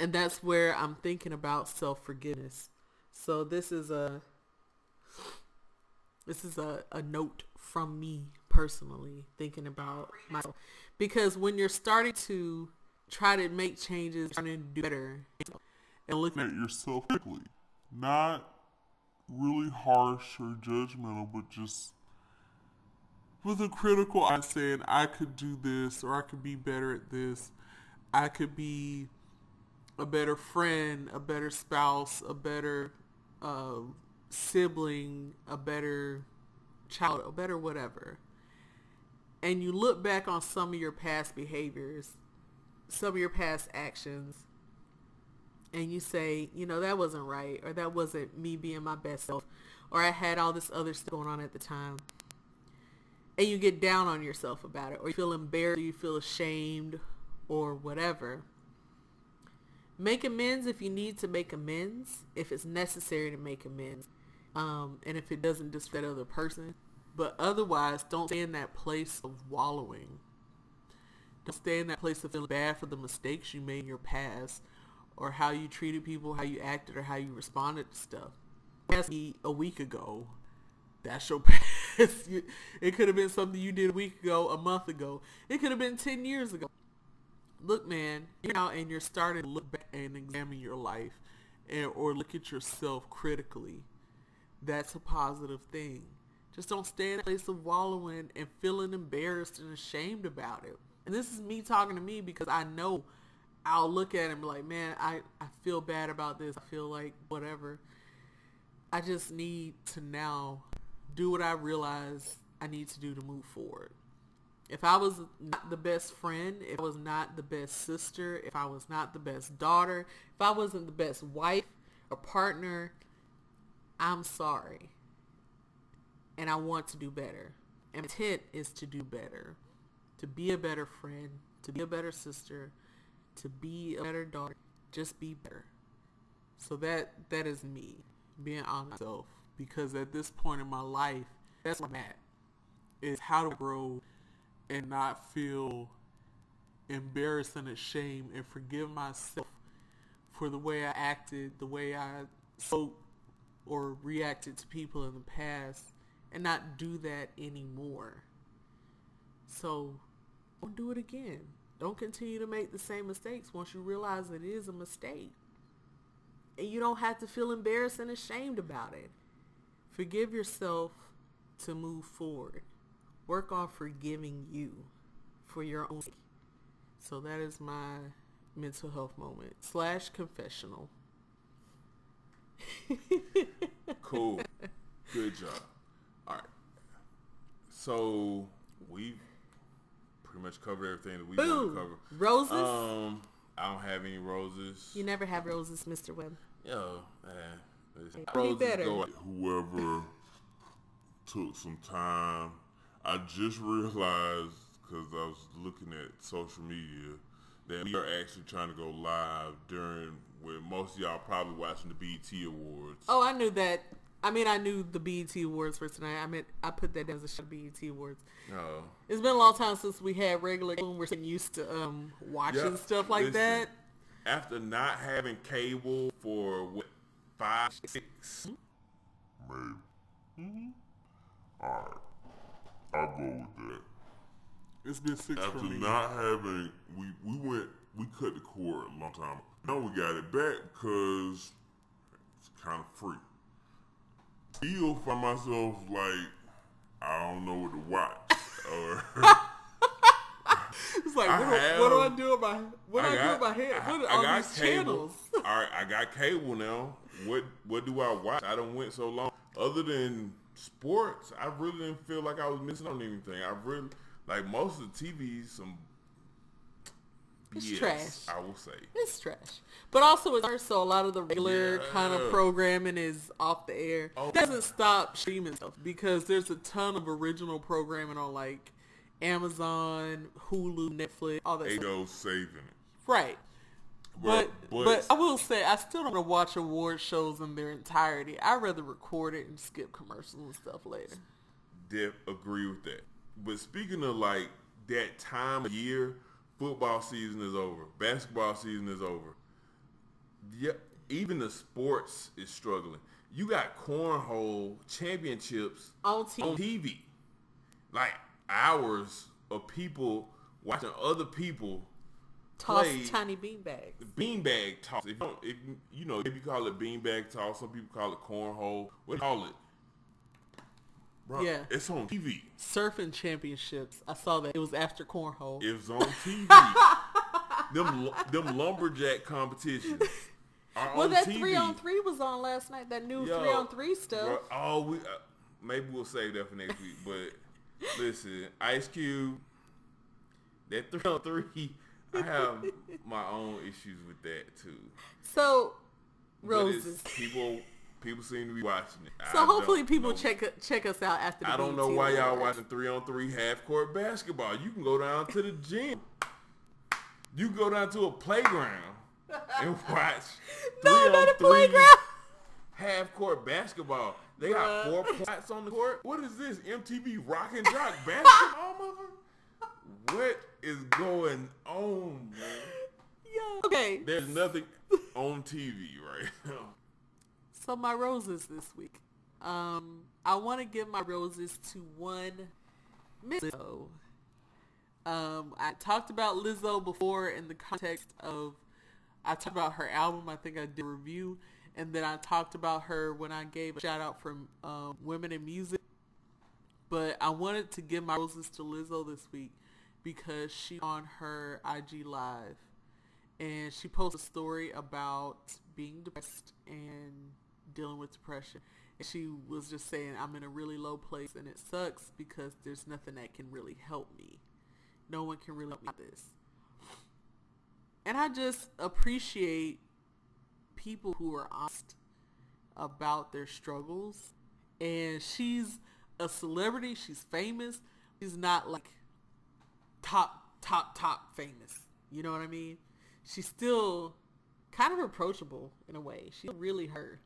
and that's where I'm thinking about self-forgiveness. So this is a this is a, a note from me personally thinking about myself because when you're starting to try to make changes trying to do better and looking at yourself critically. Not really harsh or judgmental, but just with a critical eye saying, I could do this or I could be better at this. I could be a better friend, a better spouse, a better uh, sibling, a better child, a better whatever. And you look back on some of your past behaviors, some of your past actions, and you say, you know, that wasn't right, or that wasn't me being my best self, or I had all this other stuff going on at the time. And you get down on yourself about it, or you feel embarrassed, or you feel ashamed, or whatever. Make amends if you need to make amends, if it's necessary to make amends, um, and if it doesn't disrespect the other person. But otherwise, don't stay in that place of wallowing. Don't stay in that place of feeling bad for the mistakes you made in your past, or how you treated people, how you acted, or how you responded to stuff. Ask me a week ago. That's your past. it could have been something you did a week ago, a month ago. It could have been 10 years ago look, man, you're out and you're starting to look back and examine your life and or look at yourself critically. That's a positive thing. Just don't stay in a place of wallowing and feeling embarrassed and ashamed about it. And this is me talking to me because I know I'll look at it and be like, man, I, I feel bad about this. I feel like whatever. I just need to now do what I realize I need to do to move forward. If I was not the best friend, if I was not the best sister, if I was not the best daughter, if I wasn't the best wife or partner, I'm sorry. And I want to do better. And my intent is to do better. To be a better friend, to be a better sister, to be a better daughter. Just be better. So that that is me being on myself. Because at this point in my life, that's where I'm at. Is how to grow and not feel embarrassed and ashamed and forgive myself for the way I acted, the way I spoke or reacted to people in the past and not do that anymore. So don't do it again. Don't continue to make the same mistakes once you realize it is a mistake. And you don't have to feel embarrassed and ashamed about it. Forgive yourself to move forward work on forgiving you for your own sake. So that is my mental health moment slash confessional. cool. Good job. All right. So we pretty much covered everything that we want to cover. Roses. Um, I don't have any roses. You never have roses, Mr. Webb. Yo, man. listen, Be roses better. go- whoever took some time. I just realized because I was looking at social media that we are actually trying to go live during when most of y'all probably watching the BET Awards. Oh, I knew that. I mean, I knew the BET Awards for tonight. I meant I put that down as a shot BET Awards. No. It's been a long time since we had regular. We're getting used to um watching Yeah, stuff like listen, that. After not having cable for what five, six, Maybe. Mm-hmm. All right. I'll go with that. It's been six After not having, we, we went, we cut the cord a long time. Now we got it back because it's kind of free. Still find myself like, I don't know what to watch. or It's like, what, do, what do I have- do about what do I, do about head? I, What are I all got these cable. channels? All right, I got cable now. What what do I watch? I don't went so long. Other than sports, I really didn't feel like I was missing on anything. I really like most of the TV some It's trash. I will say. It's trash. But also it's hard, so a lot of the regular kind of programming is off the air. Oh. It doesn't stop streaming stuff because there's a ton of original programming on like Amazon, Hulu, Netflix, all that stuff. Ado saving it. Right. But, but, but I will say I still don't want to watch award shows in their entirety. I'd rather record it and skip commercials and stuff later. def agree with that. But speaking of like that time of year, football season is over. Basketball season is over. Yeah, even the sports is struggling. You got cornhole championships On TV. on TV. Like hours of people watching other people Toss play tiny beanbags. beanbag toss. If you, don't, if, you know, if you call it beanbag toss, some people call it cornhole. What do you call it? Bro, Yeah. it's on TV. Surfing championships. I saw that. It was after cornhole. It was on TV. them them lumberjack competitions are well, that TV. three on three was on last night. That new Yo, three on three stuff. bro, oh, we uh, maybe we'll save that for next week. But listen, Ice Cube, that three on three, I have my own issues with that too. So roses. people people seem to be watching it. So I hopefully people know. check check us out after. The I don't BET know why y'all watching three on three half court basketball. You can go down to the gym. You can go down to a playground and watch No, on not a playground. half court basketball. They got four points on the court. What is this? MTV Rock and Jock basketball, mother? What is going on, man? Yeah. Okay. There's nothing on TV right now. My roses this week. Um, I want to give my roses to one Miss Lizzo. Um, I talked about Lizzo before in the context of I talked about her album. I think I did a review, and then I talked about her when I gave a shout out from um, Women in Music. But I wanted to give my roses to Lizzo this week because she on her IG live and she posted a story about being depressed and dealing with depression. And she was just saying, I'm in a really low place and it sucks because there's nothing that can really help me. No one can really help me with this. And I just appreciate people who are honest about their struggles. And she's a celebrity. She's famous. She's not like top, top, top famous. You know what I mean? She's still kind of approachable in a way. She's really her.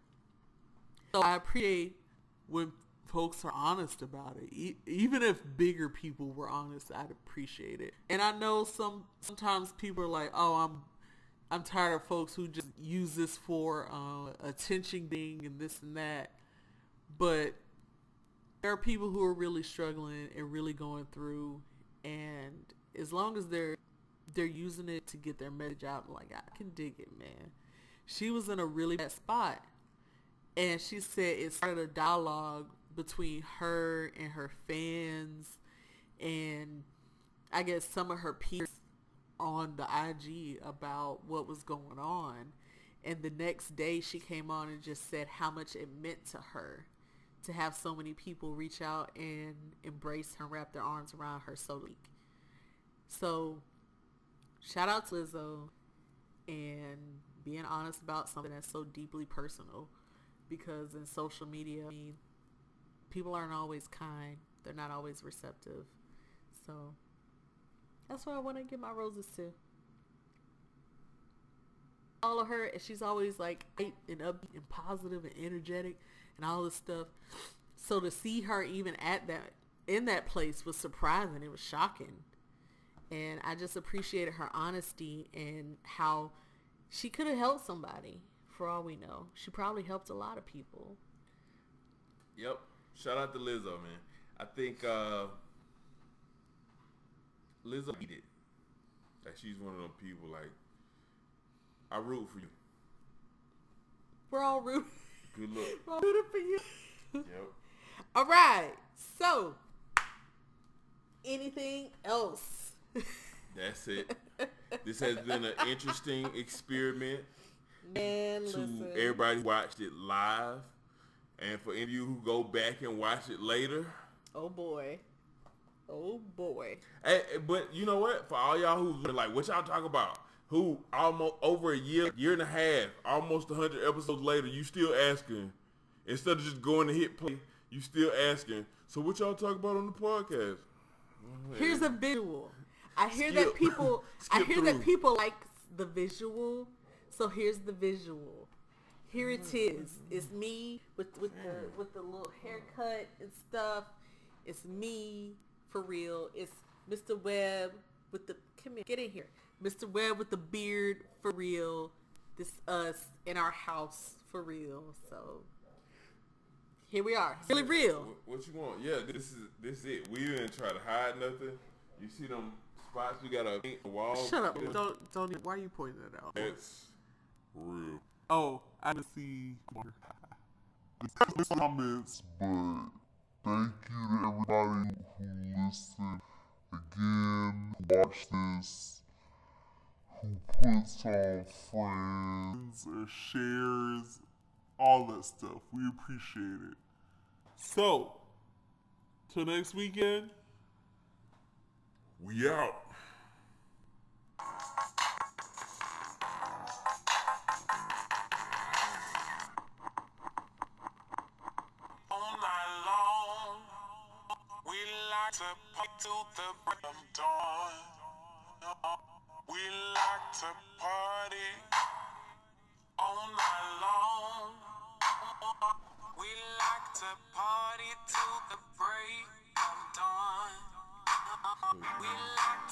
So I appreciate when folks are honest about it. E- even if bigger people were honest, I'd appreciate it. And I know some sometimes people are like, "Oh, I'm I'm tired of folks who just use this for uh, attention thing and this and that." But there are people who are really struggling and really going through, and as long as they're they're using it to get their message out, like I can dig it, man. She was in a really bad spot, and she said it started a dialogue between her and her fans, and I guess some of her peers on the IG about what was going on. And the next day she came on and just said how much it meant to her to have so many people reach out and embrace her, wrap their arms around her so weak. So shout out to Lizzo. and being honest about something that's so deeply personal. Because in social media, I mean, people aren't always kind. They're not always receptive. So that's why I want to give my roses to. Follow her, and she's always like and upbeat and positive and energetic and all this stuff. So to see her even at that in that place was surprising. It was shocking, and I just appreciated her honesty and how she could have helped somebody. For all we know, she probably helped a lot of people. Yep. Shout out to Lizzo, man. I think uh Lizzo beat it. Like she's one of them people like I root for you. We're all rooting, Good luck. we're all rooting for you. Yep. All right. So, anything else? That's it. This has been an interesting experiment Man, to listen. everybody who watched it live. And for any of you who go back and watch it later. Oh boy. Oh boy. Hey, hey, but you know what? For all y'all who's like, what y'all talk about? Who almost over a year, year and a half, almost hundred episodes later, you still asking instead of just going to hit play, you still asking. So what y'all talk about on the podcast? Here's a visual. I hear Skip. that people I hear through. that people like the visual. So here's the visual. Here it mm-hmm. is. It's me with with the with the little haircut and stuff. It's me for real. It's Mr. Webb with the come here, get in here. Mr. Webb with the beard for real. This us in our house for real. So here we are. It's really real. What, you want? Yeah, this is this is it. We didn't try to hide nothing. You see them spots we got the wall. Shut up. Don't don't even, why are you pointing it out? It's real. Oh, I didn't see. There's comments, but thank you to everybody who listened again, who watched this, who puts on friends. or shares, all that stuff. We appreciate it. So, till next weekend. We out. To party till the break of dawn. We like to party all night long. We like to party till the break of dawn. We like